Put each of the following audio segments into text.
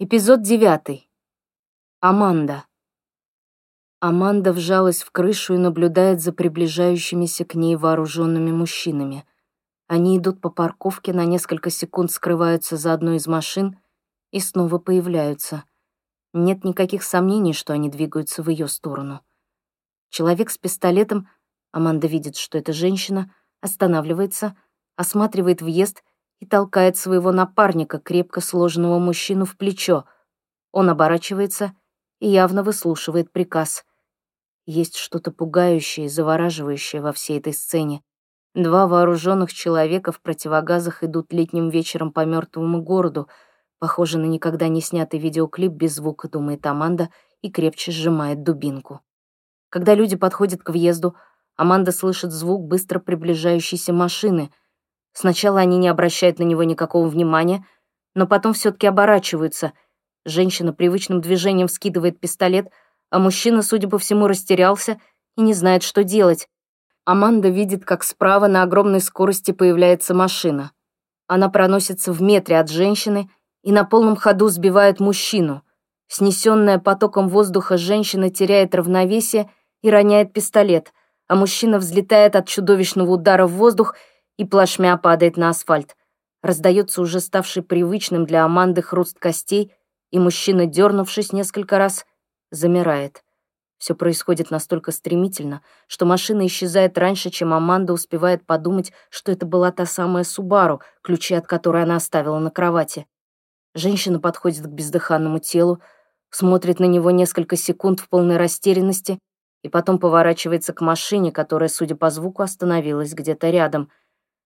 Эпизод девятый. Аманда. Аманда вжалась в крышу и наблюдает за приближающимися к ней вооруженными мужчинами. Они идут по парковке, на несколько секунд скрываются за одной из машин и снова появляются. Нет никаких сомнений, что они двигаются в ее сторону. Человек с пистолетом, Аманда видит, что это женщина, останавливается, осматривает въезд и толкает своего напарника, крепко сложенного мужчину, в плечо. Он оборачивается и явно выслушивает приказ. Есть что-то пугающее и завораживающее во всей этой сцене. Два вооруженных человека в противогазах идут летним вечером по мертвому городу. Похоже на никогда не снятый видеоклип без звука, думает Аманда и крепче сжимает дубинку. Когда люди подходят к въезду, Аманда слышит звук быстро приближающейся машины — Сначала они не обращают на него никакого внимания, но потом все таки оборачиваются. Женщина привычным движением вскидывает пистолет, а мужчина, судя по всему, растерялся и не знает, что делать. Аманда видит, как справа на огромной скорости появляется машина. Она проносится в метре от женщины и на полном ходу сбивает мужчину. Снесенная потоком воздуха женщина теряет равновесие и роняет пистолет, а мужчина взлетает от чудовищного удара в воздух и плашмя падает на асфальт. Раздается уже ставший привычным для Аманды хруст костей, и мужчина, дернувшись несколько раз, замирает. Все происходит настолько стремительно, что машина исчезает раньше, чем Аманда успевает подумать, что это была та самая Субару, ключи от которой она оставила на кровати. Женщина подходит к бездыханному телу, смотрит на него несколько секунд в полной растерянности и потом поворачивается к машине, которая, судя по звуку, остановилась где-то рядом —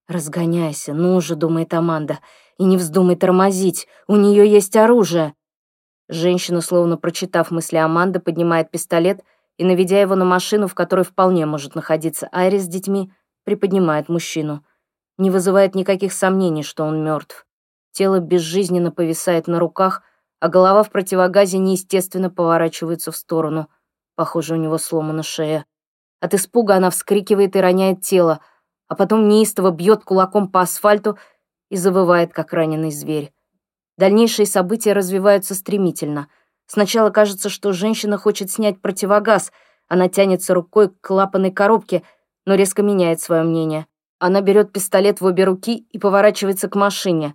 «Разгоняйся, ну же», — думает Аманда, — «и не вздумай тормозить, у нее есть оружие». Женщина, словно прочитав мысли Аманды, поднимает пистолет и, наведя его на машину, в которой вполне может находиться Айрис с детьми, приподнимает мужчину. Не вызывает никаких сомнений, что он мертв. Тело безжизненно повисает на руках, а голова в противогазе неестественно поворачивается в сторону. Похоже, у него сломана шея. От испуга она вскрикивает и роняет тело — а потом неистово бьет кулаком по асфальту и завывает, как раненый зверь. Дальнейшие события развиваются стремительно. Сначала кажется, что женщина хочет снять противогаз, она тянется рукой к клапанной коробке, но резко меняет свое мнение. Она берет пистолет в обе руки и поворачивается к машине.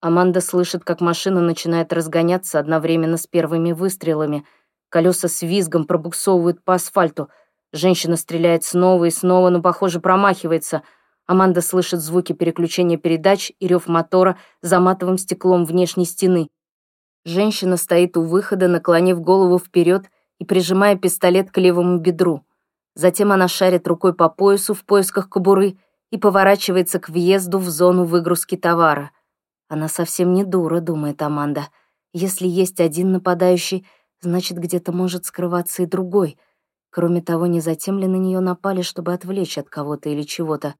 Аманда слышит, как машина начинает разгоняться одновременно с первыми выстрелами. Колеса с визгом пробуксовывают по асфальту — Женщина стреляет снова и снова, но, похоже, промахивается. Аманда слышит звуки переключения передач и рев мотора за матовым стеклом внешней стены. Женщина стоит у выхода, наклонив голову вперед и прижимая пистолет к левому бедру. Затем она шарит рукой по поясу в поисках кобуры и поворачивается к въезду в зону выгрузки товара. Она совсем не дура, думает Аманда. Если есть один нападающий, значит, где-то может скрываться и другой — Кроме того, не затем ли на нее напали, чтобы отвлечь от кого-то или чего-то?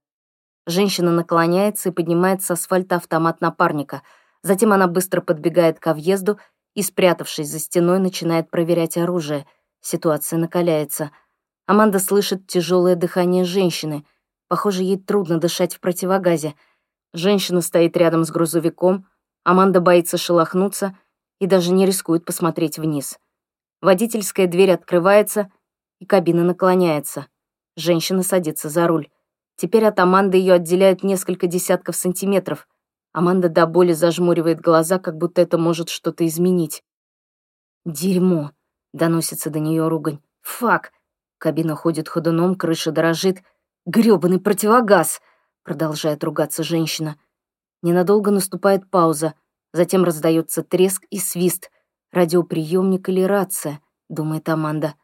Женщина наклоняется и поднимает с асфальта автомат напарника. Затем она быстро подбегает ко въезду и, спрятавшись за стеной, начинает проверять оружие. Ситуация накаляется. Аманда слышит тяжелое дыхание женщины. Похоже, ей трудно дышать в противогазе. Женщина стоит рядом с грузовиком. Аманда боится шелохнуться и даже не рискует посмотреть вниз. Водительская дверь открывается — и кабина наклоняется. Женщина садится за руль. Теперь от Аманды ее отделяют несколько десятков сантиметров. Аманда до боли зажмуривает глаза, как будто это может что-то изменить. «Дерьмо!» — доносится до нее ругань. «Фак!» Кабина ходит ходуном, крыша дрожит. «Грёбаный противогаз!» — продолжает ругаться женщина. Ненадолго наступает пауза. Затем раздается треск и свист. «Радиоприемник или рация?» — думает Аманда.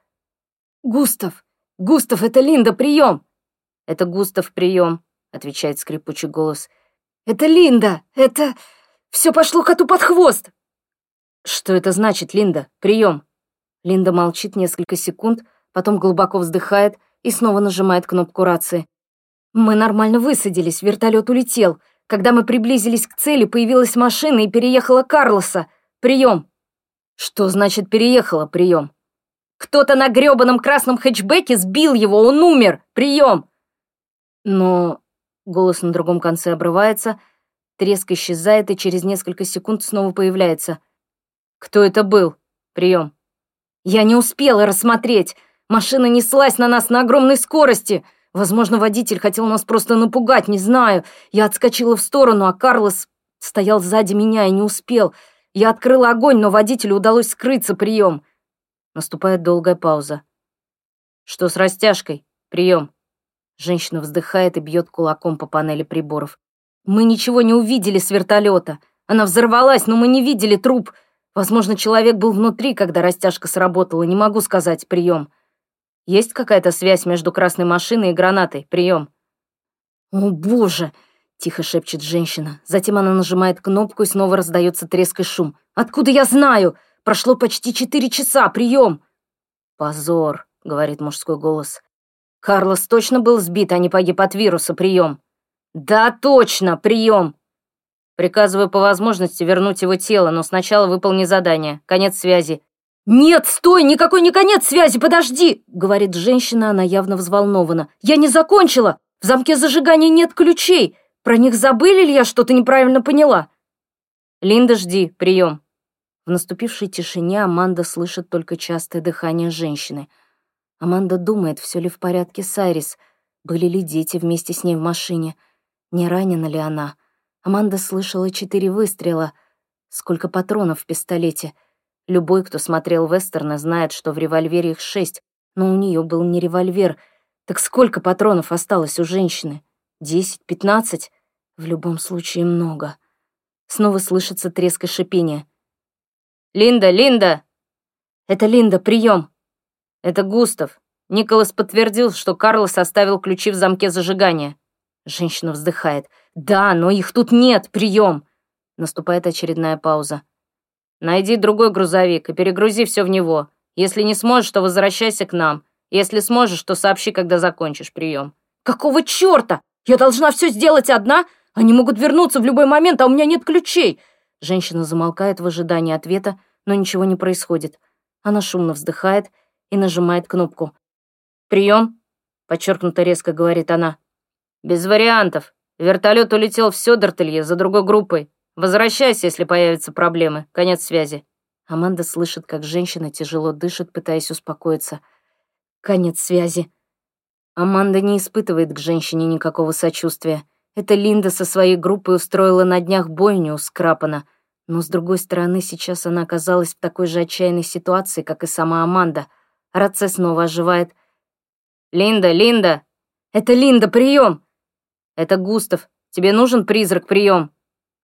«Густав! Густав, это Линда, прием!» «Это Густав, прием», — отвечает скрипучий голос. «Это Линда! Это... Все пошло коту под хвост!» «Что это значит, Линда? Прием!» Линда молчит несколько секунд, потом глубоко вздыхает и снова нажимает кнопку рации. «Мы нормально высадились, вертолет улетел. Когда мы приблизились к цели, появилась машина и переехала Карлоса. Прием!» «Что значит переехала? Прием?» Кто-то на грёбаном красном хэтчбеке сбил его, он умер! Прием!» Но голос на другом конце обрывается, треск исчезает и через несколько секунд снова появляется. «Кто это был? Прием!» «Я не успела рассмотреть! Машина неслась на нас на огромной скорости!» Возможно, водитель хотел нас просто напугать, не знаю. Я отскочила в сторону, а Карлос стоял сзади меня и не успел. Я открыла огонь, но водителю удалось скрыться, прием. Наступает долгая пауза. Что с растяжкой? Прием. Женщина вздыхает и бьет кулаком по панели приборов. Мы ничего не увидели с вертолета. Она взорвалась, но мы не видели труп. Возможно, человек был внутри, когда растяжка сработала. Не могу сказать. Прием. Есть какая-то связь между красной машиной и гранатой? Прием. О, боже! Тихо шепчет женщина. Затем она нажимает кнопку, и снова раздается треск и шум. «Откуда я знаю? Прошло почти четыре часа. Прием!» «Позор», — говорит мужской голос. «Карлос точно был сбит, а не погиб от вируса. Прием!» «Да, точно! Прием!» «Приказываю по возможности вернуть его тело, но сначала выполни задание. Конец связи. «Нет, стой, никакой не конец связи, подожди!» — говорит женщина, она явно взволнована. «Я не закончила! В замке зажигания нет ключей! Про них забыли ли я что-то неправильно поняла?» «Линда, жди, прием!» В наступившей тишине Аманда слышит только частое дыхание женщины. Аманда думает, все ли в порядке с Айрис, были ли дети вместе с ней в машине, не ранена ли она. Аманда слышала четыре выстрела. Сколько патронов в пистолете — Любой, кто смотрел вестерны, знает, что в револьвере их шесть, но у нее был не револьвер. Так сколько патронов осталось у женщины? Десять, пятнадцать? В любом случае много. Снова слышится треск и шипение. «Линда, Линда!» «Это Линда, прием!» «Это Густав. Николас подтвердил, что Карлос оставил ключи в замке зажигания». Женщина вздыхает. «Да, но их тут нет, прием!» Наступает очередная пауза. Найди другой грузовик и перегрузи все в него. Если не сможешь, то возвращайся к нам. Если сможешь, то сообщи, когда закончишь прием. Какого черта? Я должна все сделать одна? Они могут вернуться в любой момент, а у меня нет ключей. Женщина замолкает в ожидании ответа, но ничего не происходит. Она шумно вздыхает и нажимает кнопку. «Прием», — подчеркнуто резко говорит она. «Без вариантов. Вертолет улетел в Сёдертелье за другой группой. Возвращайся, если появятся проблемы. Конец связи». Аманда слышит, как женщина тяжело дышит, пытаясь успокоиться. Конец связи. Аманда не испытывает к женщине никакого сочувствия. Это Линда со своей группой устроила на днях бойню у Скрапана. Но, с другой стороны, сейчас она оказалась в такой же отчаянной ситуации, как и сама Аманда. Раце снова оживает. «Линда, Линда!» «Это Линда, прием!» «Это Густав. Тебе нужен призрак, прием!»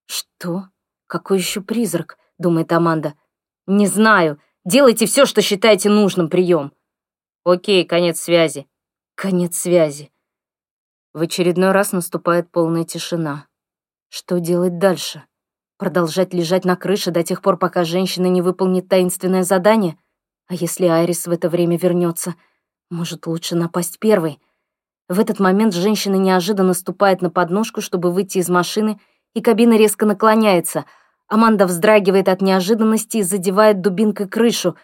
«Что? Какой еще призрак?» — думает Аманда. «Не знаю. Делайте все, что считаете нужным, прием». «Окей, конец связи». «Конец связи». В очередной раз наступает полная тишина. Что делать дальше? Продолжать лежать на крыше до тех пор, пока женщина не выполнит таинственное задание? А если Айрис в это время вернется? Может, лучше напасть первой? В этот момент женщина неожиданно ступает на подножку, чтобы выйти из машины и кабина резко наклоняется. Аманда вздрагивает от неожиданности и задевает дубинкой крышу.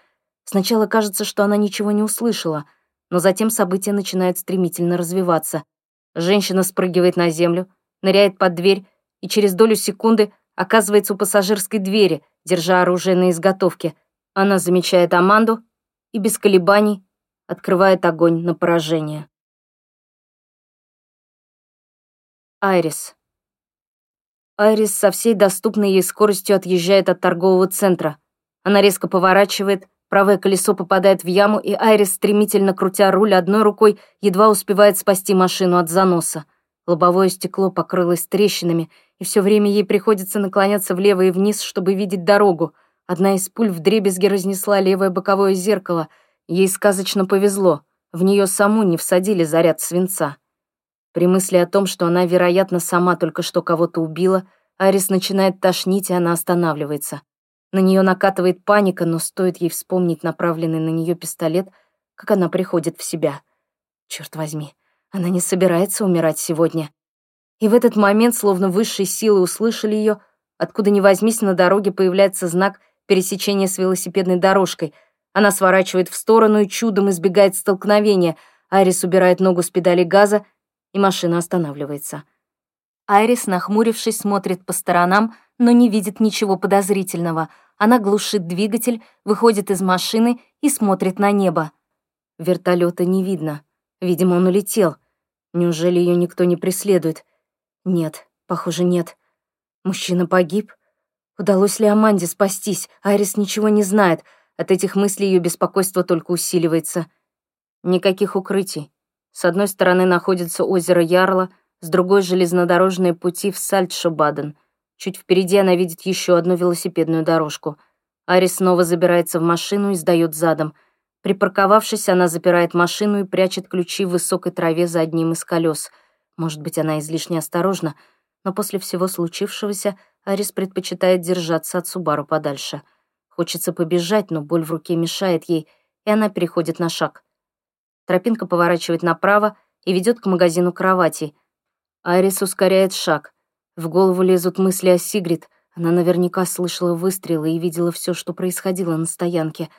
Сначала кажется, что она ничего не услышала, но затем события начинают стремительно развиваться. Женщина спрыгивает на землю, ныряет под дверь и через долю секунды оказывается у пассажирской двери, держа оружие на изготовке. Она замечает Аманду и без колебаний открывает огонь на поражение. Айрис. Айрис со всей доступной ей скоростью отъезжает от торгового центра. Она резко поворачивает, правое колесо попадает в яму, и Айрис, стремительно крутя руль одной рукой, едва успевает спасти машину от заноса. Лобовое стекло покрылось трещинами, и все время ей приходится наклоняться влево и вниз, чтобы видеть дорогу. Одна из пуль вдребезги разнесла левое боковое зеркало. Ей сказочно повезло. В нее саму не всадили заряд свинца. При мысли о том, что она, вероятно, сама только что кого-то убила, Арис начинает тошнить, и она останавливается. На нее накатывает паника, но стоит ей вспомнить направленный на нее пистолет, как она приходит в себя. Черт возьми, она не собирается умирать сегодня. И в этот момент, словно высшие силы услышали ее, откуда ни возьмись на дороге появляется знак пересечения с велосипедной дорожкой. Она сворачивает в сторону и чудом избегает столкновения. Арис убирает ногу с педали газа и машина останавливается. Айрис, нахмурившись, смотрит по сторонам, но не видит ничего подозрительного. Она глушит двигатель, выходит из машины и смотрит на небо. Вертолета не видно. Видимо, он улетел. Неужели ее никто не преследует? Нет, похоже, нет. Мужчина погиб. Удалось ли Аманде спастись? Айрис ничего не знает. От этих мыслей ее беспокойство только усиливается. Никаких укрытий. С одной стороны находится озеро Ярла, с другой — железнодорожные пути в Сальтшобаден. Чуть впереди она видит еще одну велосипедную дорожку. Арис снова забирается в машину и сдает задом. Припарковавшись, она запирает машину и прячет ключи в высокой траве за одним из колес. Может быть, она излишне осторожна, но после всего случившегося Арис предпочитает держаться от Субару подальше. Хочется побежать, но боль в руке мешает ей, и она переходит на шаг. Тропинка поворачивает направо и ведет к магазину кроватей. Айрис ускоряет шаг. В голову лезут мысли о Сигрид. Она наверняка слышала выстрелы и видела все, что происходило на стоянке.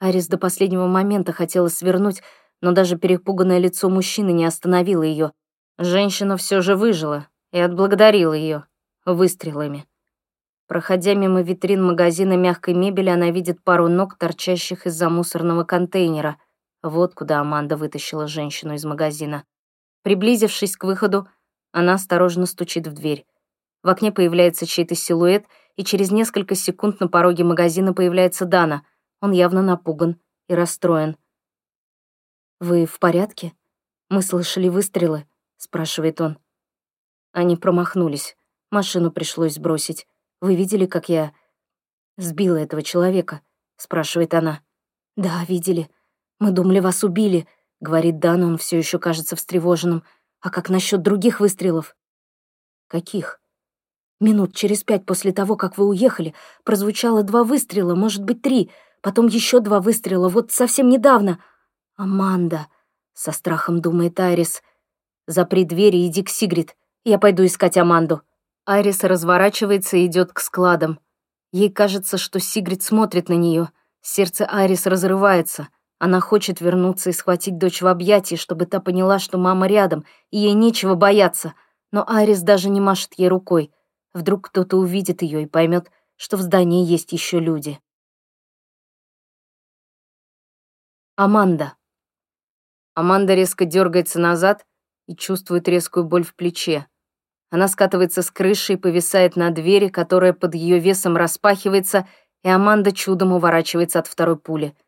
Айрис до последнего момента хотела свернуть, но даже перепуганное лицо мужчины не остановило ее. Женщина все же выжила и отблагодарила ее выстрелами. Проходя мимо витрин магазина мягкой мебели, она видит пару ног, торчащих из-за мусорного контейнера. Вот куда Аманда вытащила женщину из магазина. Приблизившись к выходу, она осторожно стучит в дверь. В окне появляется чей-то силуэт, и через несколько секунд на пороге магазина появляется Дана. Он явно напуган и расстроен. «Вы в порядке? Мы слышали выстрелы?» — спрашивает он. Они промахнулись. Машину пришлось сбросить. Вы видели, как я сбила этого человека?» — спрашивает она. «Да, видели. Мы думали, вас убили», — говорит Дан, он все еще кажется встревоженным. «А как насчет других выстрелов?» «Каких?» «Минут через пять после того, как вы уехали, прозвучало два выстрела, может быть, три, потом еще два выстрела, вот совсем недавно». «Аманда», — со страхом думает Айрис. «Запри дверь и иди к Сигрид. Я пойду искать Аманду». Айрис разворачивается и идет к складам. Ей кажется, что Сигрид смотрит на нее. Сердце Айрис разрывается. Она хочет вернуться и схватить дочь в объятия, чтобы та поняла, что мама рядом, и ей нечего бояться. Но Айрис даже не машет ей рукой. Вдруг кто-то увидит ее и поймет, что в здании есть еще люди. Аманда. Аманда резко дергается назад и чувствует резкую боль в плече. Она скатывается с крыши и повисает на двери, которая под ее весом распахивается, и Аманда чудом уворачивается от второй пули —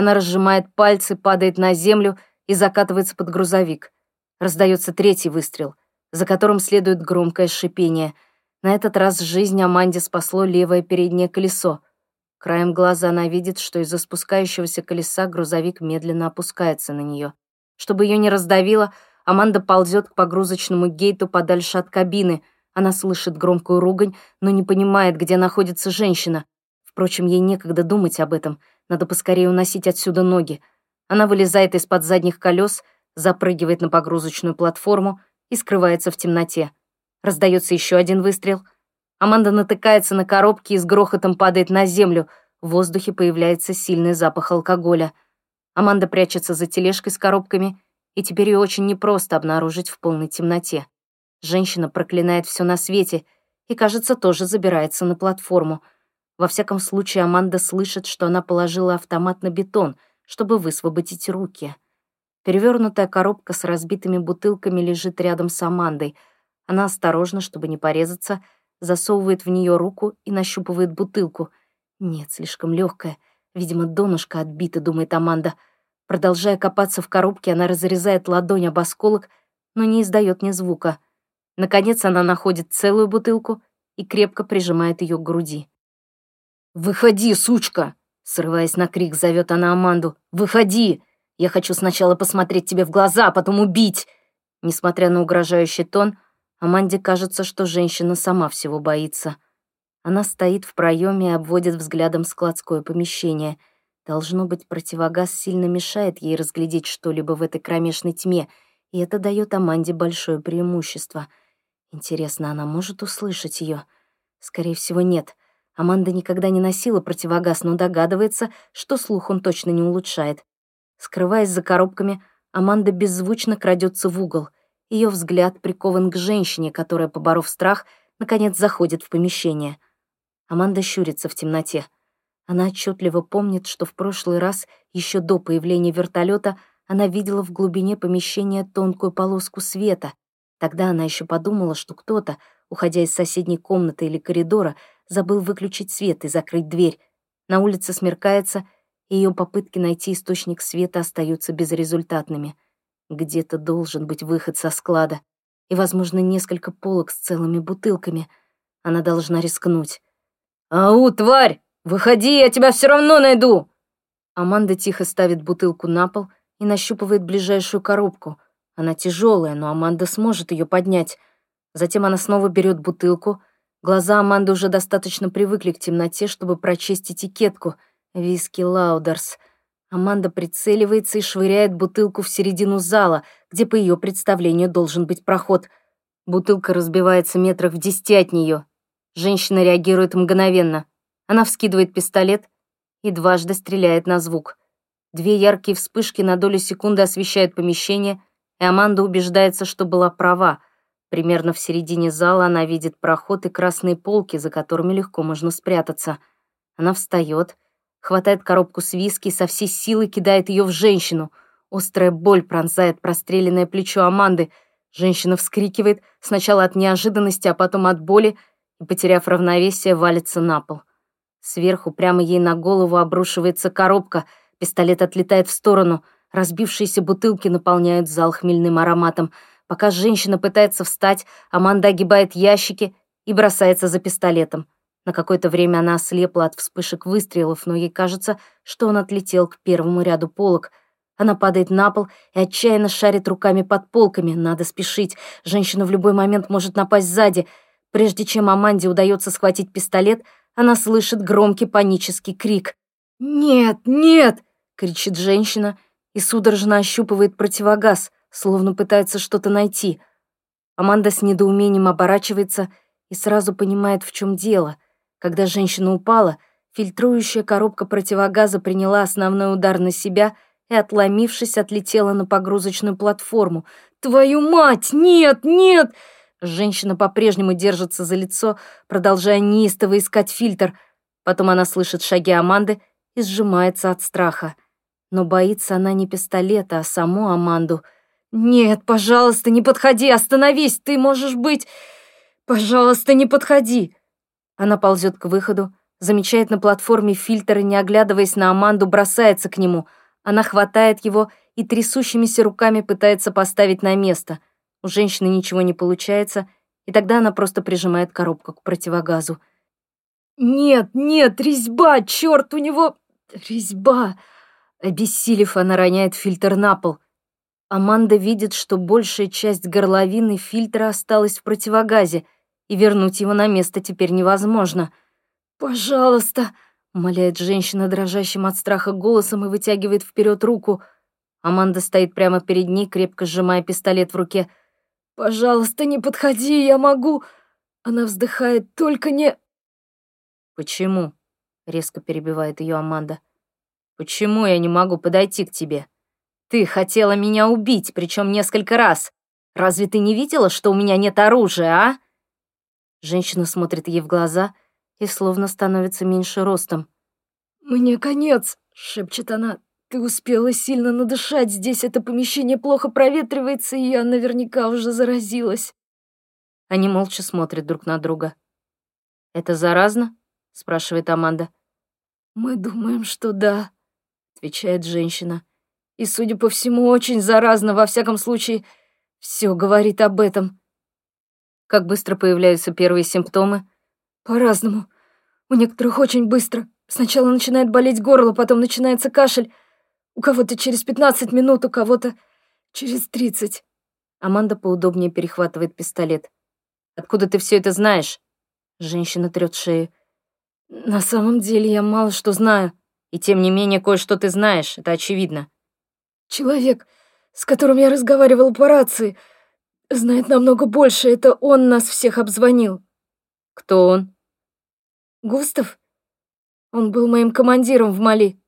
она разжимает пальцы, падает на землю и закатывается под грузовик. Раздается третий выстрел, за которым следует громкое шипение. На этот раз жизнь Аманде спасло левое переднее колесо. Краем глаза она видит, что из-за спускающегося колеса грузовик медленно опускается на нее. Чтобы ее не раздавило, Аманда ползет к погрузочному гейту подальше от кабины. Она слышит громкую ругань, но не понимает, где находится женщина. Впрочем, ей некогда думать об этом — надо поскорее уносить отсюда ноги. Она вылезает из-под задних колес, запрыгивает на погрузочную платформу и скрывается в темноте. Раздается еще один выстрел. Аманда натыкается на коробки и с грохотом падает на землю. В воздухе появляется сильный запах алкоголя. Аманда прячется за тележкой с коробками, и теперь ее очень непросто обнаружить в полной темноте. Женщина проклинает все на свете и, кажется, тоже забирается на платформу — во всяком случае, Аманда слышит, что она положила автомат на бетон, чтобы высвободить руки. Перевернутая коробка с разбитыми бутылками лежит рядом с Амандой. Она осторожно, чтобы не порезаться, засовывает в нее руку и нащупывает бутылку. Нет, слишком легкая. Видимо, донышко отбито, думает Аманда. Продолжая копаться в коробке, она разрезает ладонь об осколок, но не издает ни звука. Наконец она находит целую бутылку и крепко прижимает ее к груди. «Выходи, сучка!» Срываясь на крик, зовет она Аманду. «Выходи! Я хочу сначала посмотреть тебе в глаза, а потом убить!» Несмотря на угрожающий тон, Аманде кажется, что женщина сама всего боится. Она стоит в проеме и обводит взглядом складское помещение. Должно быть, противогаз сильно мешает ей разглядеть что-либо в этой кромешной тьме, и это дает Аманде большое преимущество. Интересно, она может услышать ее? Скорее всего, нет. Аманда никогда не носила противогаз, но догадывается, что слух он точно не улучшает. Скрываясь за коробками, Аманда беззвучно крадется в угол. Ее взгляд прикован к женщине, которая, поборов страх, наконец заходит в помещение. Аманда щурится в темноте. Она отчетливо помнит, что в прошлый раз, еще до появления вертолета, она видела в глубине помещения тонкую полоску света. Тогда она еще подумала, что кто-то, уходя из соседней комнаты или коридора, забыл выключить свет и закрыть дверь. На улице смеркается, и ее попытки найти источник света остаются безрезультатными. Где-то должен быть выход со склада. И, возможно, несколько полок с целыми бутылками. Она должна рискнуть. «Ау, тварь! Выходи, я тебя все равно найду!» Аманда тихо ставит бутылку на пол — и нащупывает ближайшую коробку. Она тяжелая, но Аманда сможет ее поднять. Затем она снова берет бутылку. Глаза Аманды уже достаточно привыкли к темноте, чтобы прочесть этикетку. Виски Лаудерс. Аманда прицеливается и швыряет бутылку в середину зала, где, по ее представлению, должен быть проход. Бутылка разбивается метрах в десяти от нее. Женщина реагирует мгновенно. Она вскидывает пистолет и дважды стреляет на звук. Две яркие вспышки на долю секунды освещают помещение, и Аманда убеждается, что была права. Примерно в середине зала она видит проход и красные полки, за которыми легко можно спрятаться. Она встает, хватает коробку с виски и со всей силы кидает ее в женщину. Острая боль пронзает простреленное плечо Аманды. Женщина вскрикивает, сначала от неожиданности, а потом от боли, и, потеряв равновесие, валится на пол. Сверху прямо ей на голову обрушивается коробка — Пистолет отлетает в сторону. Разбившиеся бутылки наполняют зал хмельным ароматом. Пока женщина пытается встать, Аманда огибает ящики и бросается за пистолетом. На какое-то время она ослепла от вспышек выстрелов, но ей кажется, что он отлетел к первому ряду полок. Она падает на пол и отчаянно шарит руками под полками. Надо спешить. Женщина в любой момент может напасть сзади. Прежде чем Аманде удается схватить пистолет, она слышит громкий панический крик. «Нет, нет!» кричит женщина и судорожно ощупывает противогаз, словно пытается что-то найти. Аманда с недоумением оборачивается и сразу понимает, в чем дело. Когда женщина упала, фильтрующая коробка противогаза приняла основной удар на себя и, отломившись, отлетела на погрузочную платформу. «Твою мать! Нет, нет!» Женщина по-прежнему держится за лицо, продолжая неистово искать фильтр. Потом она слышит шаги Аманды и сжимается от страха. Но боится она не пистолета, а саму Аманду. «Нет, пожалуйста, не подходи, остановись, ты можешь быть... Пожалуйста, не подходи!» Она ползет к выходу, замечает на платформе фильтр и, не оглядываясь на Аманду, бросается к нему. Она хватает его и трясущимися руками пытается поставить на место. У женщины ничего не получается, и тогда она просто прижимает коробку к противогазу. «Нет, нет, резьба, черт, у него... резьба!» Обессилев, она роняет фильтр на пол. Аманда видит, что большая часть горловины фильтра осталась в противогазе, и вернуть его на место теперь невозможно. «Пожалуйста!» — умоляет женщина дрожащим от страха голосом и вытягивает вперед руку. Аманда стоит прямо перед ней, крепко сжимая пистолет в руке. «Пожалуйста, не подходи, я могу!» Она вздыхает, «Только не...» «Почему?» — резко перебивает ее Аманда. Почему я не могу подойти к тебе? Ты хотела меня убить, причем несколько раз. Разве ты не видела, что у меня нет оружия, а?» Женщина смотрит ей в глаза и словно становится меньше ростом. «Мне конец», — шепчет она. «Ты успела сильно надышать, здесь это помещение плохо проветривается, и я наверняка уже заразилась». Они молча смотрят друг на друга. «Это заразно?» — спрашивает Аманда. «Мы думаем, что да», отвечает женщина. И, судя по всему, очень заразно, во всяком случае, все говорит об этом. Как быстро появляются первые симптомы? По-разному. У некоторых очень быстро. Сначала начинает болеть горло, потом начинается кашель. У кого-то через 15 минут, у кого-то через 30. Аманда поудобнее перехватывает пистолет. «Откуда ты все это знаешь?» Женщина трет шею. «На самом деле я мало что знаю. И тем не менее, кое-что ты знаешь, это очевидно. Человек, с которым я разговаривал по рации, знает намного больше. Это он нас всех обзвонил. Кто он? Густав. Он был моим командиром в Мали.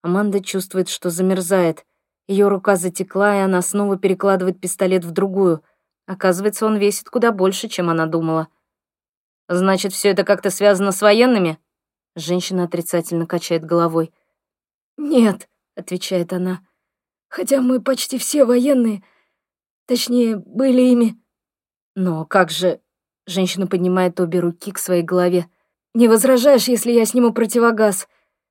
Аманда чувствует, что замерзает. Ее рука затекла, и она снова перекладывает пистолет в другую. Оказывается, он весит куда больше, чем она думала. Значит, все это как-то связано с военными? Женщина отрицательно качает головой. «Нет», — отвечает она, — «хотя мы почти все военные, точнее, были ими». «Но как же...» — женщина поднимает обе руки к своей голове. «Не возражаешь, если я сниму противогаз?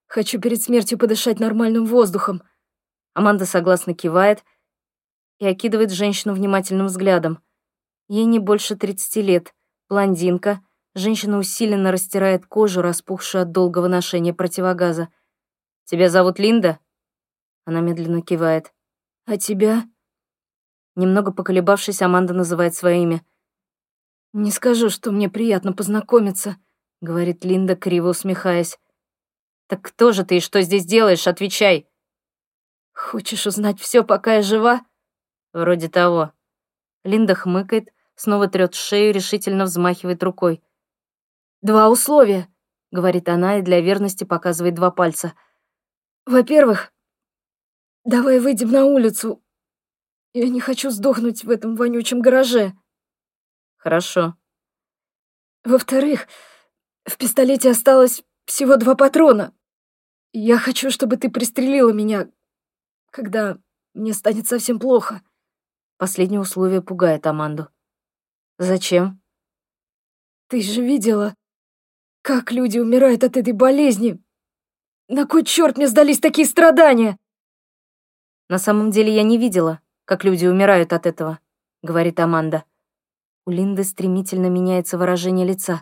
Хочу перед смертью подышать нормальным воздухом». Аманда согласно кивает и окидывает женщину внимательным взглядом. Ей не больше 30 лет, блондинка, женщина усиленно растирает кожу, распухшую от долгого ношения противогаза. «Тебя зовут Линда?» Она медленно кивает. «А тебя?» Немного поколебавшись, Аманда называет свое имя. «Не скажу, что мне приятно познакомиться», — говорит Линда, криво усмехаясь. «Так кто же ты и что здесь делаешь? Отвечай!» «Хочешь узнать все, пока я жива?» «Вроде того». Линда хмыкает, снова трёт шею, решительно взмахивает рукой. «Два условия», — говорит она и для верности показывает два пальца. «Во-первых, давай выйдем на улицу. Я не хочу сдохнуть в этом вонючем гараже». «Хорошо». «Во-вторых, в пистолете осталось всего два патрона. Я хочу, чтобы ты пристрелила меня, когда мне станет совсем плохо». Последнее условие пугает Аманду. «Зачем?» «Ты же видела, как люди умирают от этой болезни. На кой черт мне сдались такие страдания?» «На самом деле я не видела, как люди умирают от этого», — говорит Аманда. У Линды стремительно меняется выражение лица.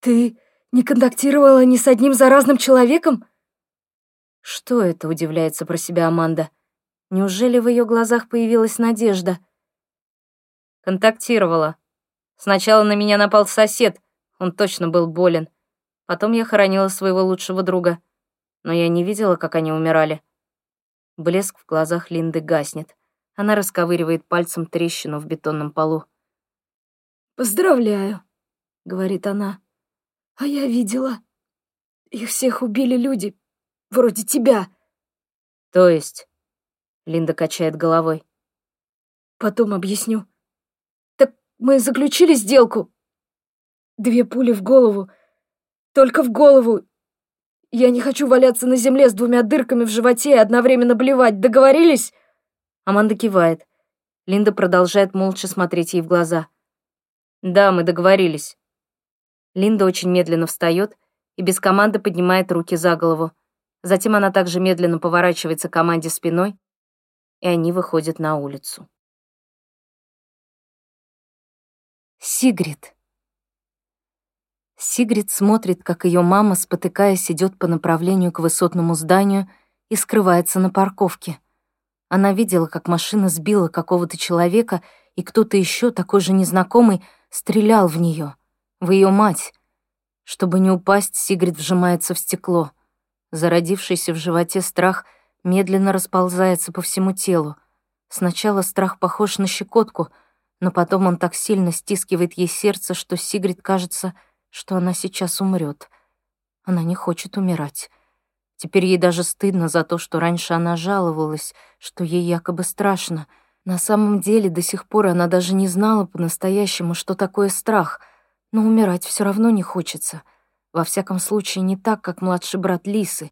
«Ты не контактировала ни с одним заразным человеком?» «Что это?» — удивляется про себя Аманда. Неужели в ее глазах появилась надежда? Контактировала. Сначала на меня напал сосед, он точно был болен. Потом я хоронила своего лучшего друга. Но я не видела, как они умирали. Блеск в глазах Линды гаснет. Она расковыривает пальцем трещину в бетонном полу. «Поздравляю», — говорит она. «А я видела. Их всех убили люди, вроде тебя». «То есть?» Линда качает головой. Потом объясню. Так мы заключили сделку. Две пули в голову. Только в голову. Я не хочу валяться на земле с двумя дырками в животе и одновременно блевать. Договорились? Аманда кивает. Линда продолжает молча смотреть ей в глаза. Да, мы договорились. Линда очень медленно встает и без команды поднимает руки за голову. Затем она также медленно поворачивается к команде спиной и они выходят на улицу. Сигрид. Сигрид смотрит, как ее мама, спотыкаясь, идет по направлению к высотному зданию и скрывается на парковке. Она видела, как машина сбила какого-то человека, и кто-то еще, такой же незнакомый, стрелял в нее, в ее мать. Чтобы не упасть, Сигрид вжимается в стекло. Зародившийся в животе страх — медленно расползается по всему телу. Сначала страх похож на щекотку, но потом он так сильно стискивает ей сердце, что Сигрид кажется, что она сейчас умрет. Она не хочет умирать. Теперь ей даже стыдно за то, что раньше она жаловалась, что ей якобы страшно. На самом деле до сих пор она даже не знала по-настоящему, что такое страх, но умирать все равно не хочется. Во всяком случае, не так, как младший брат Лисы,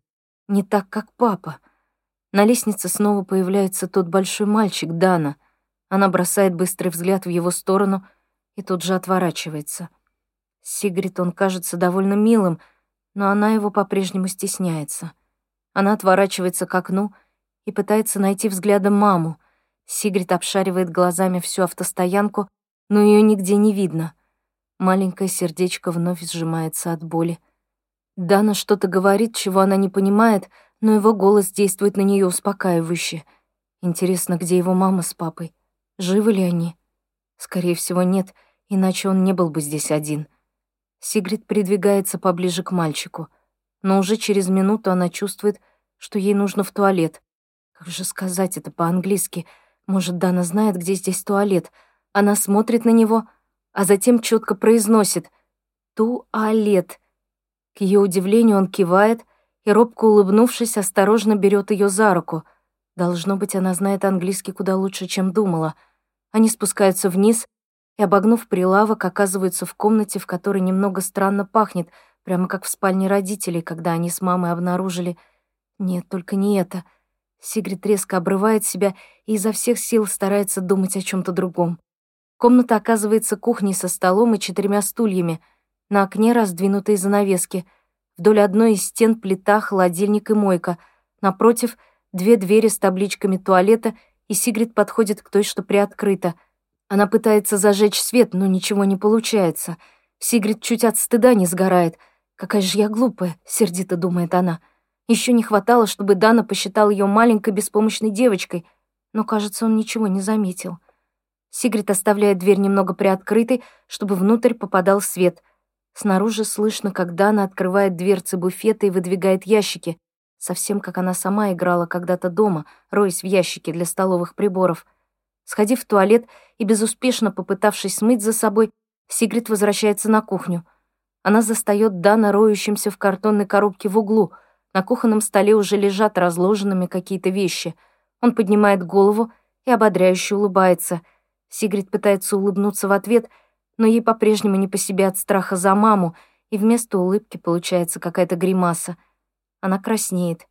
не так, как папа. На лестнице снова появляется тот большой мальчик, Дана. Она бросает быстрый взгляд в его сторону и тут же отворачивается. Сигрид он кажется довольно милым, но она его по-прежнему стесняется. Она отворачивается к окну и пытается найти взглядом маму. Сигрид обшаривает глазами всю автостоянку, но ее нигде не видно. Маленькое сердечко вновь сжимается от боли. Дана что-то говорит, чего она не понимает — но его голос действует на нее успокаивающе. Интересно, где его мама с папой? Живы ли они? Скорее всего, нет, иначе он не был бы здесь один. Сигрид придвигается поближе к мальчику, но уже через минуту она чувствует, что ей нужно в туалет. Как же сказать это по-английски? Может, Дана знает, где здесь туалет? Она смотрит на него, а затем четко произносит «туалет». К ее удивлению он кивает — и, робко улыбнувшись, осторожно берет ее за руку. Должно быть, она знает английский куда лучше, чем думала. Они спускаются вниз, и, обогнув прилавок, оказываются в комнате, в которой немного странно пахнет, прямо как в спальне родителей, когда они с мамой обнаружили... Нет, только не это. Сигрид резко обрывает себя и изо всех сил старается думать о чем то другом. Комната оказывается кухней со столом и четырьмя стульями. На окне раздвинутые занавески. Вдоль одной из стен плита, холодильник и мойка. Напротив — две двери с табличками туалета, и Сигрид подходит к той, что приоткрыта. Она пытается зажечь свет, но ничего не получается. Сигрид чуть от стыда не сгорает. «Какая же я глупая», — сердито думает она. Еще не хватало, чтобы Дана посчитал ее маленькой беспомощной девочкой, но, кажется, он ничего не заметил. Сигрид оставляет дверь немного приоткрытой, чтобы внутрь попадал свет. Снаружи слышно, как Дана открывает дверцы буфета и выдвигает ящики, совсем как она сама играла когда-то дома, роясь в ящике для столовых приборов. Сходив в туалет и безуспешно попытавшись смыть за собой, Сигрид возвращается на кухню. Она застаёт Дана роющимся в картонной коробке в углу. На кухонном столе уже лежат разложенными какие-то вещи. Он поднимает голову и ободряюще улыбается — Сигрид пытается улыбнуться в ответ, но ей по-прежнему не по себе от страха за маму, и вместо улыбки получается какая-то гримаса. Она краснеет.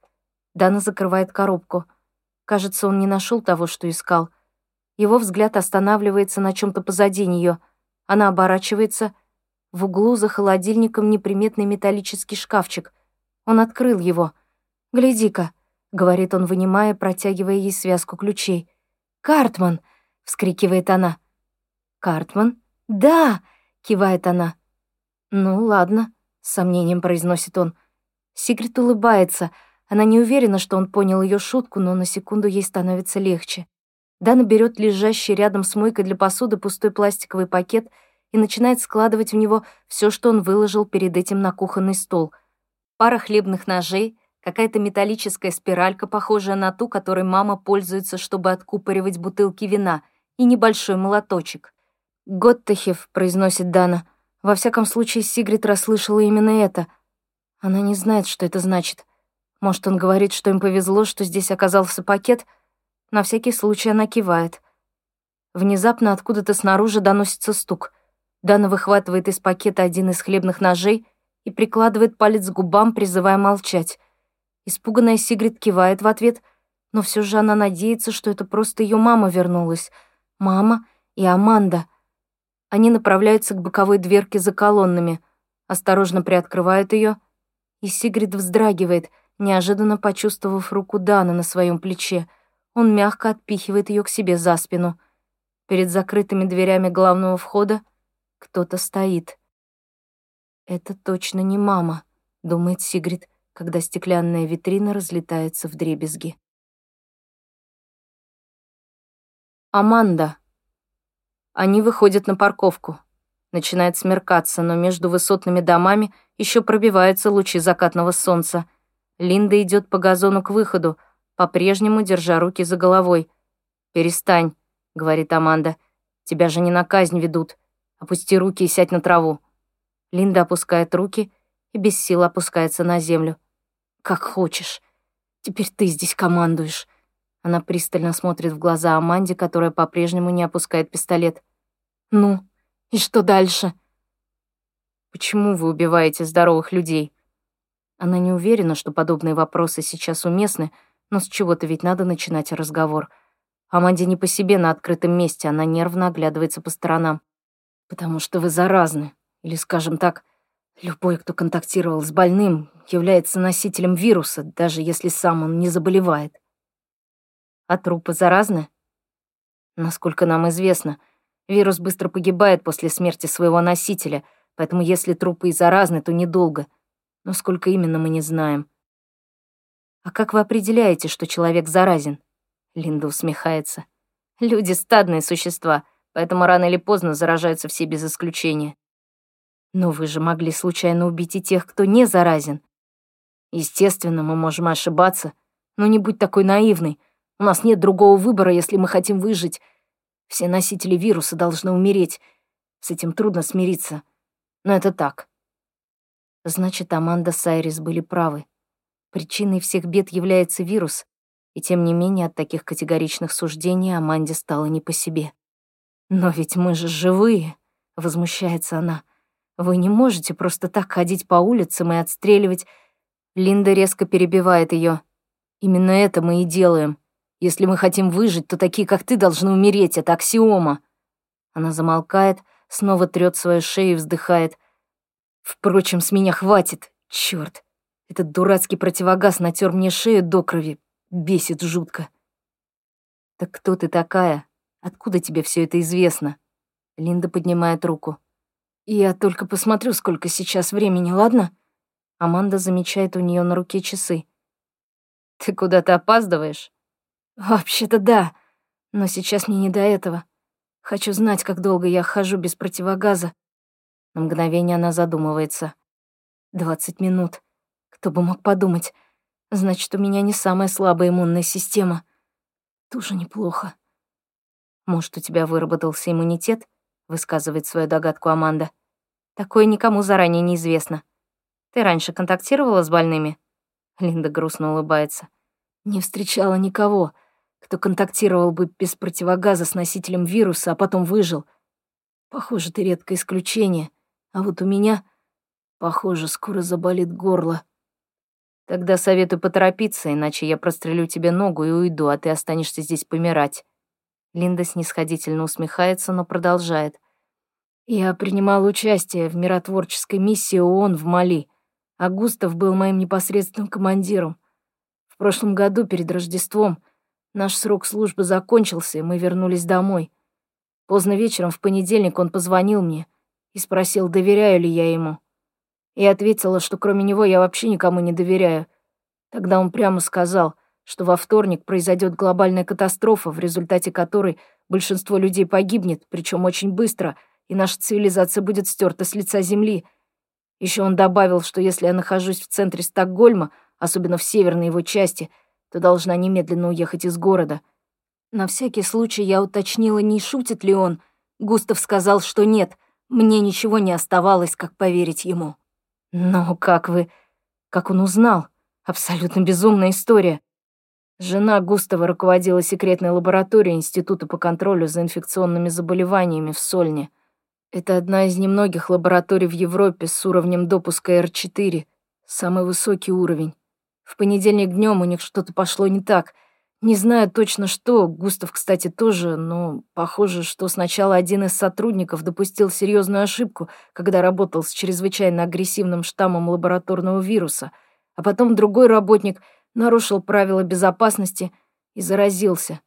Дана закрывает коробку. Кажется, он не нашел того, что искал. Его взгляд останавливается на чем то позади нее. Она оборачивается. В углу за холодильником неприметный металлический шкафчик. Он открыл его. «Гляди-ка», — говорит он, вынимая, протягивая ей связку ключей. «Картман!» — вскрикивает она. «Картман?» «Да!» — кивает она. «Ну, ладно», — с сомнением произносит он. Сигрид улыбается. Она не уверена, что он понял ее шутку, но на секунду ей становится легче. Дана берет лежащий рядом с мойкой для посуды пустой пластиковый пакет и начинает складывать в него все, что он выложил перед этим на кухонный стол. Пара хлебных ножей, какая-то металлическая спиралька, похожая на ту, которой мама пользуется, чтобы откупоривать бутылки вина — и небольшой молоточек. «Готтехев», — произносит Дана. Во всяком случае, Сигрид расслышала именно это. Она не знает, что это значит. Может, он говорит, что им повезло, что здесь оказался пакет? На всякий случай она кивает. Внезапно откуда-то снаружи доносится стук. Дана выхватывает из пакета один из хлебных ножей и прикладывает палец к губам, призывая молчать. Испуганная Сигрид кивает в ответ, но все же она надеется, что это просто ее мама вернулась — мама и Аманда. Они направляются к боковой дверке за колоннами, осторожно приоткрывают ее, и Сигрид вздрагивает, неожиданно почувствовав руку Дана на своем плече. Он мягко отпихивает ее к себе за спину. Перед закрытыми дверями главного входа кто-то стоит. «Это точно не мама», — думает Сигрид, когда стеклянная витрина разлетается в дребезги. Аманда. Они выходят на парковку. Начинает смеркаться, но между высотными домами еще пробиваются лучи закатного солнца. Линда идет по газону к выходу, по-прежнему держа руки за головой. «Перестань», — говорит Аманда. «Тебя же не на казнь ведут. Опусти руки и сядь на траву». Линда опускает руки и без сил опускается на землю. «Как хочешь. Теперь ты здесь командуешь». Она пристально смотрит в глаза Аманде, которая по-прежнему не опускает пистолет. «Ну, и что дальше?» «Почему вы убиваете здоровых людей?» Она не уверена, что подобные вопросы сейчас уместны, но с чего-то ведь надо начинать разговор. Аманде не по себе на открытом месте, она нервно оглядывается по сторонам. «Потому что вы заразны. Или, скажем так, любой, кто контактировал с больным, является носителем вируса, даже если сам он не заболевает. А трупы заразны? Насколько нам известно, вирус быстро погибает после смерти своего носителя, поэтому если трупы и заразны, то недолго. Но сколько именно мы не знаем. А как вы определяете, что человек заразен? Линда усмехается. Люди — стадные существа, поэтому рано или поздно заражаются все без исключения. Но вы же могли случайно убить и тех, кто не заразен. Естественно, мы можем ошибаться, но не будь такой наивной. У нас нет другого выбора, если мы хотим выжить. Все носители вируса должны умереть. С этим трудно смириться. Но это так. Значит, Аманда с Айрис были правы. Причиной всех бед является вирус, и тем не менее от таких категоричных суждений Аманде стало не по себе. «Но ведь мы же живые», — возмущается она. «Вы не можете просто так ходить по улицам и отстреливать...» Линда резко перебивает ее. «Именно это мы и делаем. Если мы хотим выжить, то такие, как ты, должны умереть. Это аксиома». Она замолкает, снова трёт свою шею и вздыхает. «Впрочем, с меня хватит. Чёрт. Этот дурацкий противогаз натер мне шею до крови. Бесит жутко». «Так кто ты такая? Откуда тебе все это известно?» Линда поднимает руку. «Я только посмотрю, сколько сейчас времени, ладно?» Аманда замечает у нее на руке часы. «Ты куда-то опаздываешь?» «Вообще-то да, но сейчас мне не до этого. Хочу знать, как долго я хожу без противогаза». На мгновение она задумывается. «Двадцать минут. Кто бы мог подумать. Значит, у меня не самая слабая иммунная система. Тоже неплохо». «Может, у тебя выработался иммунитет?» — высказывает свою догадку Аманда. «Такое никому заранее неизвестно. Ты раньше контактировала с больными?» Линда грустно улыбается. «Не встречала никого, кто контактировал бы без противогаза с носителем вируса, а потом выжил. Похоже, ты редкое исключение, а вот у меня, похоже, скоро заболит горло». «Тогда советую поторопиться, иначе я прострелю тебе ногу и уйду, а ты останешься здесь помирать». Линда снисходительно усмехается, но продолжает. «Я принимал участие в миротворческой миссии ООН в Мали, а Густав был моим непосредственным командиром. В прошлом году, перед Рождеством, наш срок службы закончился, и мы вернулись домой. Поздно вечером в понедельник он позвонил мне и спросил, доверяю ли я ему. Я ответила, что кроме него я вообще никому не доверяю. Тогда он прямо сказал — что во вторник произойдет глобальная катастрофа, в результате которой большинство людей погибнет, причем очень быстро, и наша цивилизация будет стерта с лица Земли. Еще он добавил, что если я нахожусь в центре Стокгольма, особенно в северной его части, то должна немедленно уехать из города. На всякий случай я уточнила, не шутит ли он. Густав сказал, что нет, мне ничего не оставалось, как поверить ему. Но как вы... Как он узнал? Абсолютно безумная история. Жена Густава руководила секретной лабораторией Института по контролю за инфекционными заболеваниями в Сольне. Это одна из немногих лабораторий в Европе с уровнем допуска R4, самый высокий уровень. В понедельник днем у них что-то пошло не так. Не знаю точно что, Густав, кстати, тоже, но похоже, что сначала один из сотрудников допустил серьезную ошибку, когда работал с чрезвычайно агрессивным штаммом лабораторного вируса, а потом другой работник — нарушил правила безопасности и заразился.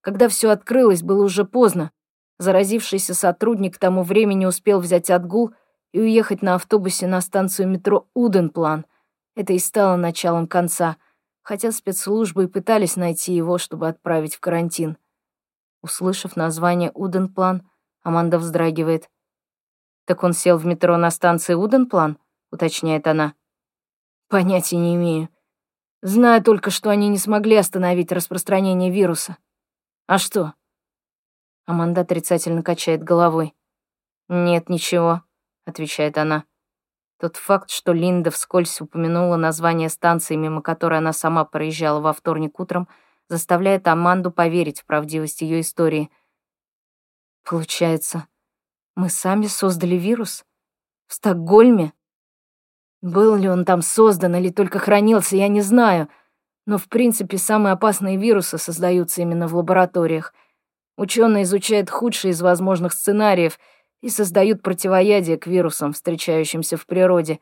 Когда все открылось, было уже поздно. Заразившийся сотрудник к тому времени успел взять отгул и уехать на автобусе на станцию метро Уденплан. Это и стало началом конца, хотя спецслужбы и пытались найти его, чтобы отправить в карантин. Услышав название Уденплан, Аманда вздрагивает. «Так он сел в метро на станции Уденплан?» — уточняет она. «Понятия не имею. Знаю только, что они не смогли остановить распространение вируса. А что? Аманда отрицательно качает головой. «Нет, ничего», — отвечает она. Тот факт, что Линда вскользь упомянула название станции, мимо которой она сама проезжала во вторник утром, заставляет Аманду поверить в правдивость ее истории. Получается, мы сами создали вирус? В Стокгольме? Был ли он там создан или только хранился, я не знаю. Но, в принципе, самые опасные вирусы создаются именно в лабораториях. Ученые изучают худшие из возможных сценариев и создают противоядие к вирусам, встречающимся в природе.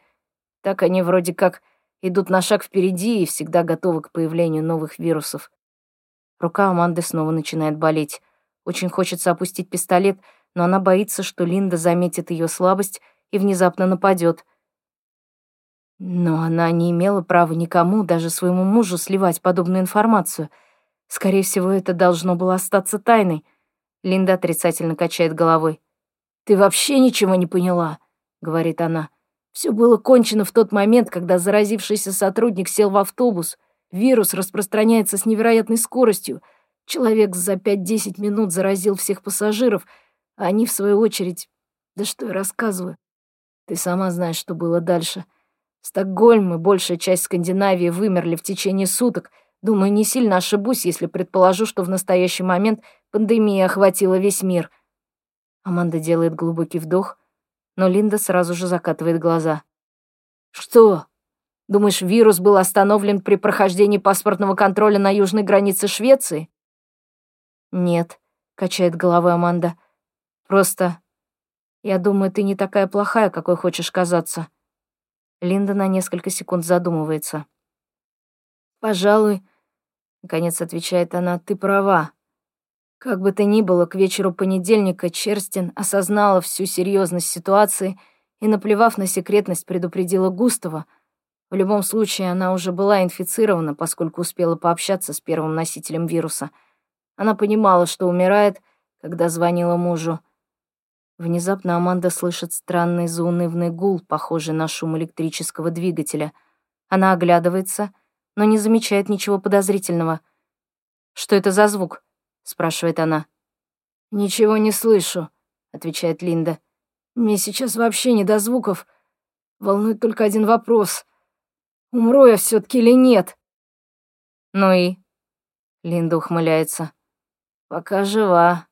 Так они вроде как идут на шаг впереди и всегда готовы к появлению новых вирусов. Рука Аманды снова начинает болеть. Очень хочется опустить пистолет, но она боится, что Линда заметит ее слабость и внезапно нападет. Но она не имела права никому, даже своему мужу, сливать подобную информацию. Скорее всего, это должно было остаться тайной. Линда отрицательно качает головой. «Ты вообще ничего не поняла», — говорит она. Все было кончено в тот момент, когда заразившийся сотрудник сел в автобус. Вирус распространяется с невероятной скоростью. Человек за 5-10 минут заразил всех пассажиров, а они, в свою очередь... Да что я рассказываю? Ты сама знаешь, что было дальше. Стокгольм и большая часть Скандинавии вымерли в течение суток. Думаю, не сильно ошибусь, если предположу, что в настоящий момент пандемия охватила весь мир. Аманда делает глубокий вдох, но Линда сразу же закатывает глаза. «Что? Думаешь, вирус был остановлен при прохождении паспортного контроля на южной границе Швеции?» «Нет», — качает головой Аманда. «Просто я думаю, ты не такая плохая, какой хочешь казаться». Линда на несколько секунд задумывается. «Пожалуй», — наконец отвечает она, — «ты права. Как бы то ни было, к вечеру понедельника Черстин осознала всю серьезность ситуации и, наплевав на секретность, предупредила Густава. В любом случае, она уже была инфицирована, поскольку успела пообщаться с первым носителем вируса. Она понимала, что умирает, когда звонила мужу. Внезапно Аманда слышит странный заунывный гул, похожий на шум электрического двигателя. Она оглядывается, но не замечает ничего подозрительного. «Что это за звук?» — спрашивает она. «Ничего не слышу», — отвечает Линда. «Мне сейчас вообще не до звуков. Волнует только один вопрос. Умру я все таки или нет?» «Ну и?» — Линда ухмыляется. «Пока жива».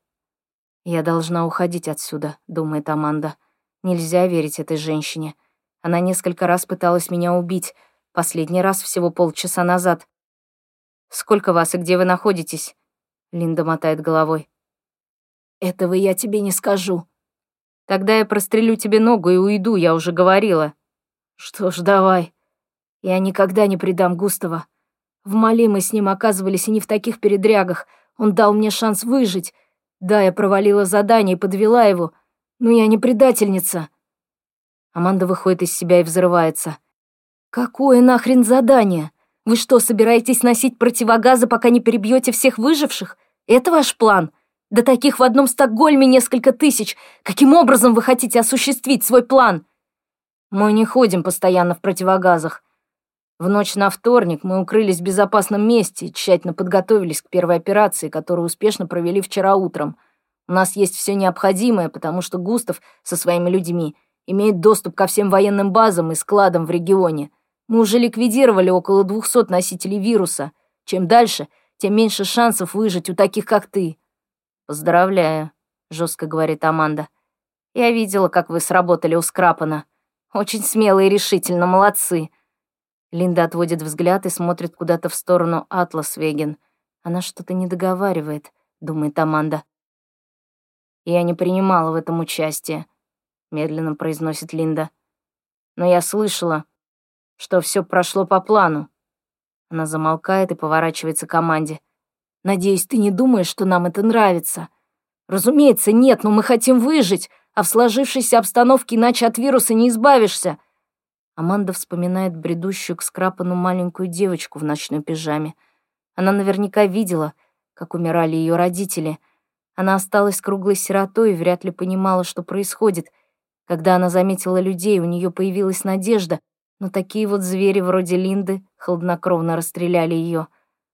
«Я должна уходить отсюда», — думает Аманда. «Нельзя верить этой женщине. Она несколько раз пыталась меня убить, последний раз всего полчаса назад. Сколько вас и где вы находитесь?» Линда мотает головой. «Этого я тебе не скажу». «Тогда я прострелю тебе ногу и уйду, я уже говорила». «Что ж, давай. Я никогда не предам Густава. В Мали мы с ним оказывались и не в таких передрягах. Он дал мне шанс выжить. Да, я провалила задание и подвела его, но я не предательница». Аманда выходит из себя и взрывается. «Какое нахрен задание? Вы что, собираетесь носить противогазы, пока не перебьете всех выживших? Это ваш план? Да таких в одном Стокгольме несколько тысяч. Каким образом вы хотите осуществить свой план? Мы не ходим постоянно в противогазах. В ночь на вторник мы укрылись в безопасном месте и тщательно подготовились к первой операции, которую успешно провели вчера утром. У нас есть все необходимое, потому что Густав со своими людьми имеет доступ ко всем военным базам и складам в регионе. Мы уже ликвидировали около 200 носителей вируса. Чем дальше, тем меньше шансов выжить у таких, как ты. Поздравляю, жестко говорит Аманда. Я видела, как вы сработали у Скрапана. Очень смело и решительно, молодцы. Линда отводит взгляд и смотрит куда-то в сторону Атлас Веген. Она что-то не договаривает, думает Аманда. Я не принимала в этом участие, медленно произносит Линда. Но я слышала, что все прошло по плану. Она замолкает и поворачивается к команде. «Надеюсь, ты не думаешь, что нам это нравится?» «Разумеется, нет, но мы хотим выжить, а в сложившейся обстановке иначе от вируса не избавишься». Аманда вспоминает бредущую к скрапану маленькую девочку в ночной пижаме. Она наверняка видела, как умирали ее родители. Она осталась круглой сиротой и вряд ли понимала, что происходит. Когда она заметила людей, у нее появилась надежда, но такие вот звери вроде Линды хладнокровно расстреляли ее.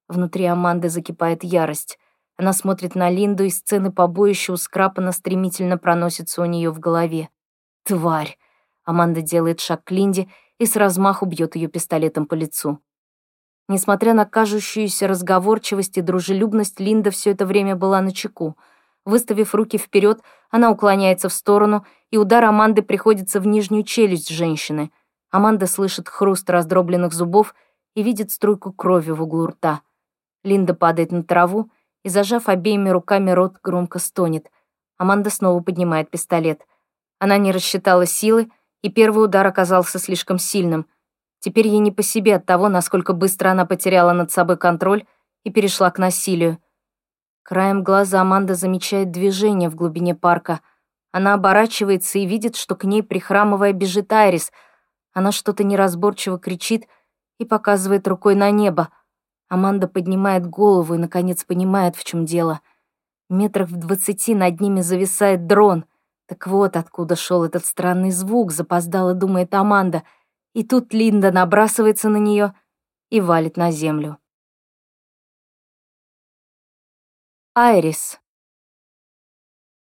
Внутри Аманды закипает ярость. Она смотрит на Линду, и сцены побоища у Скрапана стремительно проносятся у нее в голове. «Тварь!» Аманда делает шаг к Линде и с размаху бьет ее пистолетом по лицу. Несмотря на кажущуюся разговорчивость и дружелюбность, Линда все это время была на чеку. Выставив руки вперед, она уклоняется в сторону, и удар Аманды приходится в нижнюю челюсть женщины — Аманда слышит хруст раздробленных зубов и видит струйку крови в углу рта. Линда падает на траву и, зажав обеими руками рот, громко стонет. Аманда снова поднимает пистолет. Она не рассчитала силы, и первый удар оказался слишком сильным. Теперь ей не по себе от того, насколько быстро она потеряла над собой контроль и перешла к насилию. Краем глаза Аманда замечает движение в глубине парка. Она оборачивается и видит, что к ней, прихрамывая, бежит Айрис — она что-то неразборчиво кричит и показывает рукой на небо. Аманда поднимает голову и, наконец, понимает, в чем дело. Метрах в двадцати над ними зависает дрон. Так вот, откуда шел этот странный звук, запоздала, думает Аманда. И тут Линда набрасывается на нее и валит на землю. Айрис.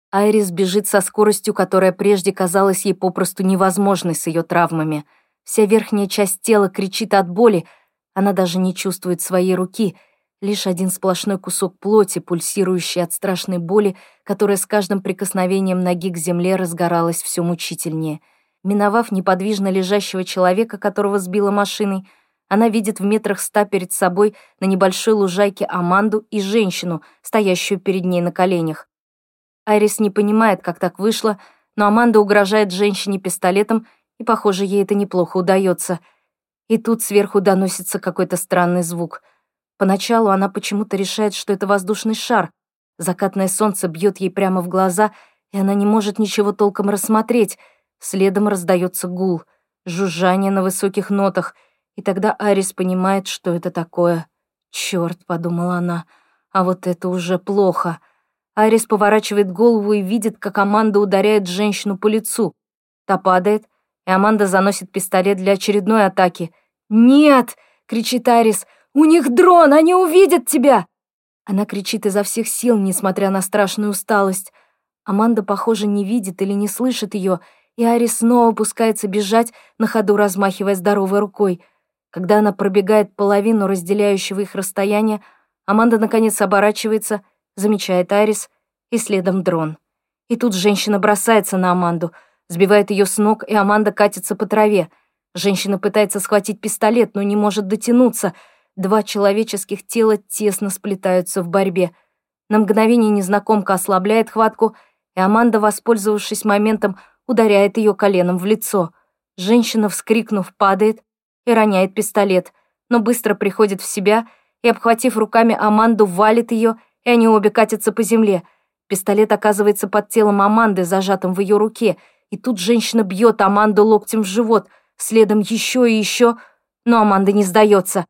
Айрис бежит со скоростью, которая прежде казалась ей попросту невозможной с ее травмами. Вся верхняя часть тела кричит от боли, она даже не чувствует своей руки. Лишь один сплошной кусок плоти, пульсирующий от страшной боли, которая с каждым прикосновением ноги к земле разгоралась все мучительнее. Миновав неподвижно лежащего человека, которого сбила машиной, она видит в метрах ста перед собой на небольшой лужайке Аманду и женщину, стоящую перед ней на коленях. Айрис не понимает, как так вышло, но Аманда угрожает женщине пистолетом, и, похоже, ей это неплохо удается. И тут сверху доносится какой-то странный звук — Поначалу она почему-то решает, что это воздушный шар. Закатное солнце бьет ей прямо в глаза, и она не может ничего толком рассмотреть. Следом раздается гул, жужжание на высоких нотах, и тогда Арис понимает, что это такое. «Чёрт», — подумала она, — «а вот это уже плохо». Арис поворачивает голову и видит, как Аманда ударяет женщину по лицу. Та падает, и Аманда заносит пистолет для очередной атаки. «Нет!» — кричит Арис. «У них дрон! Они увидят тебя!» Она кричит изо всех сил, несмотря на страшную усталость. Аманда, похоже, не видит или не слышит ее, и Ари снова пускается бежать, на ходу размахивая здоровой рукой. Когда она пробегает половину разделяющего их расстояния, Аманда наконец оборачивается, замечает Арис и следом дрон. И тут женщина бросается на Аманду, сбивает ее с ног, и Аманда катится по траве. Женщина пытается схватить пистолет, но не может дотянуться — Два человеческих тела тесно сплетаются в борьбе. На мгновение незнакомка ослабляет хватку, и Аманда, воспользовавшись моментом, ударяет ее коленом в лицо. Женщина, вскрикнув, падает и роняет пистолет, но быстро приходит в себя и, обхватив руками Аманду, валит ее, и они обе катятся по земле. Пистолет оказывается под телом Аманды, зажатым в ее руке, и тут женщина бьет Аманду локтем в живот, следом еще и еще, но Аманда не сдается.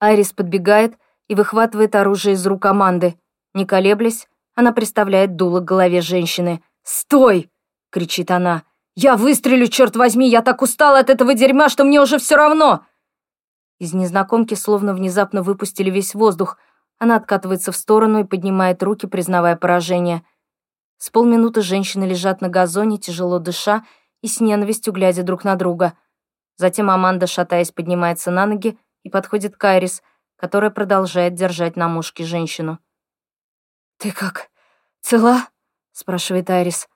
Айрис подбегает и выхватывает оружие из рук Аманды. Не колеблясь, она приставляет дуло к голове женщины. «Стой!» — кричит она. «Я выстрелю, черт возьми! Я так устала от этого дерьма, что мне уже все равно!» Из незнакомки словно внезапно выпустили весь воздух. Она откатывается в сторону и поднимает руки, признавая поражение. С полминуты женщины лежат на газоне, тяжело дыша и с ненавистью глядя друг на друга. Затем Аманда, шатаясь, поднимается на ноги и подходит к Айрис, которая продолжает держать на мушке женщину. «Ты как, цела?» — спрашивает Айрис.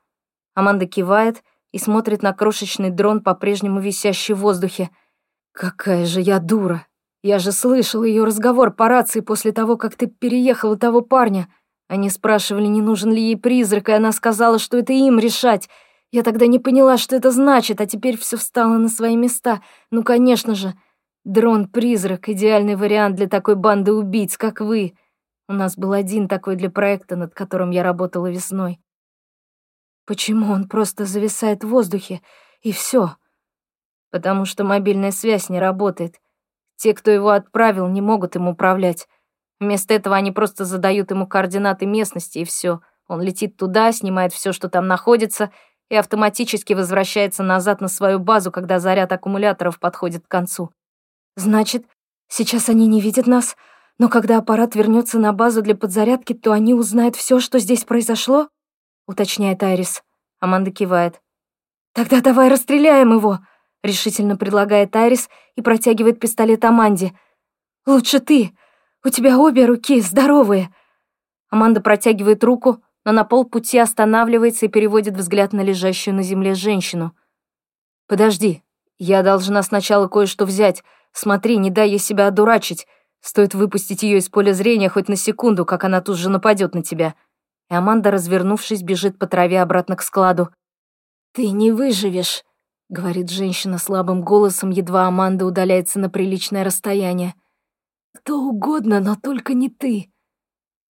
Аманда кивает и смотрит на крошечный дрон, по-прежнему висящий в воздухе. «Какая же я дура! Я же слышал ее разговор по рации после того, как ты переехала того парня. Они спрашивали, не нужен ли ей призрак, и она сказала, что это им решать. Я тогда не поняла, что это значит, а теперь все встало на свои места. Ну, конечно же, Дрон-призрак — идеальный вариант для такой банды убийц, как вы. У нас был один такой для проекта, над которым я работала весной. Почему он просто зависает в воздухе, и все? Потому что мобильная связь не работает. Те, кто его отправил, не могут им управлять. Вместо этого они просто задают ему координаты местности, и все. Он летит туда, снимает все, что там находится, и автоматически возвращается назад на свою базу, когда заряд аккумуляторов подходит к концу. Значит, сейчас они не видят нас, но когда аппарат вернется на базу для подзарядки, то они узнают все, что здесь произошло? Уточняет Айрис. Аманда кивает. Тогда давай расстреляем его, решительно предлагает Айрис и протягивает пистолет Аманде. Лучше ты. У тебя обе руки здоровые. Аманда протягивает руку, но на полпути останавливается и переводит взгляд на лежащую на земле женщину. «Подожди, я должна сначала кое-что взять. Смотри, не дай ей себя одурачить. Стоит выпустить ее из поля зрения хоть на секунду, как она тут же нападет на тебя. И Аманда, развернувшись, бежит по траве обратно к складу. «Ты не выживешь», — говорит женщина слабым голосом, едва Аманда удаляется на приличное расстояние. «Кто угодно, но только не ты».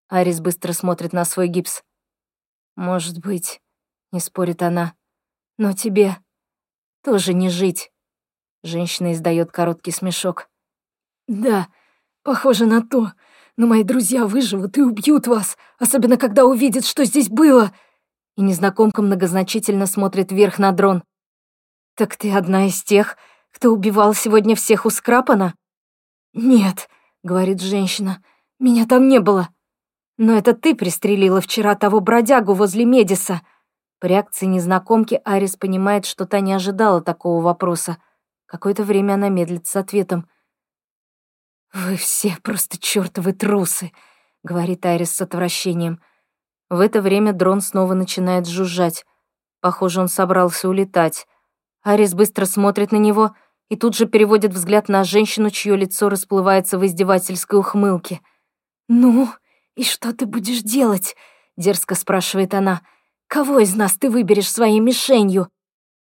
Арис быстро смотрит на свой гипс. «Может быть», — не спорит она, — «но тебе тоже не жить». Женщина издает короткий смешок. «Да, похоже на то. Но мои друзья выживут и убьют вас, особенно когда увидят, что здесь было!» И незнакомка многозначительно смотрит вверх на дрон. «Так ты одна из тех, кто убивал сегодня всех у Скрапана?» «Нет», — говорит женщина, — «меня там не было». «Но это ты пристрелила вчера того бродягу возле Медиса». По реакции незнакомки Арис понимает, что та не ожидала такого вопроса. Какое-то время она медлит с ответом. «Вы все просто чертовы трусы», — говорит Айрис с отвращением. В это время дрон снова начинает жужжать. Похоже, он собрался улетать. Айрис быстро смотрит на него и тут же переводит взгляд на женщину, чье лицо расплывается в издевательской ухмылке. «Ну, и что ты будешь делать?» — дерзко спрашивает она. «Кого из нас ты выберешь своей мишенью?»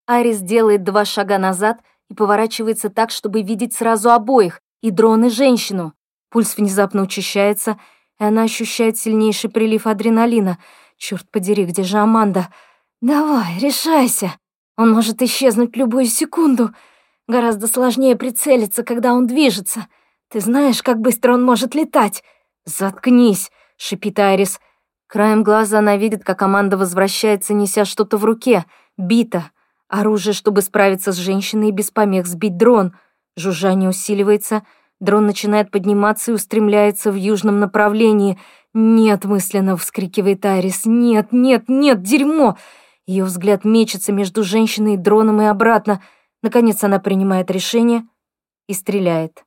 Арис делает два шага назад и поворачивается так, чтобы видеть сразу обоих, и дрон, и женщину. Пульс внезапно учащается, и она ощущает сильнейший прилив адреналина. Черт подери, где же Аманда? «Давай, решайся. Он может исчезнуть любую секунду. Гораздо сложнее прицелиться, когда он движется. Ты знаешь, как быстро он может летать?» «Заткнись!» — шипит Айрис. Краем глаза она видит, как Аманда возвращается, неся что-то в руке. Бита. Оружие, чтобы справиться с женщиной и без помех сбить дрон. Жужжание усиливается. Дрон начинает подниматься и устремляется в южном направлении. «Нет!» — мысленно вскрикивает Айрис. «Нет, нет, нет, дерьмо!» Ее взгляд мечется между женщиной и дроном и обратно. Наконец она принимает решение и стреляет.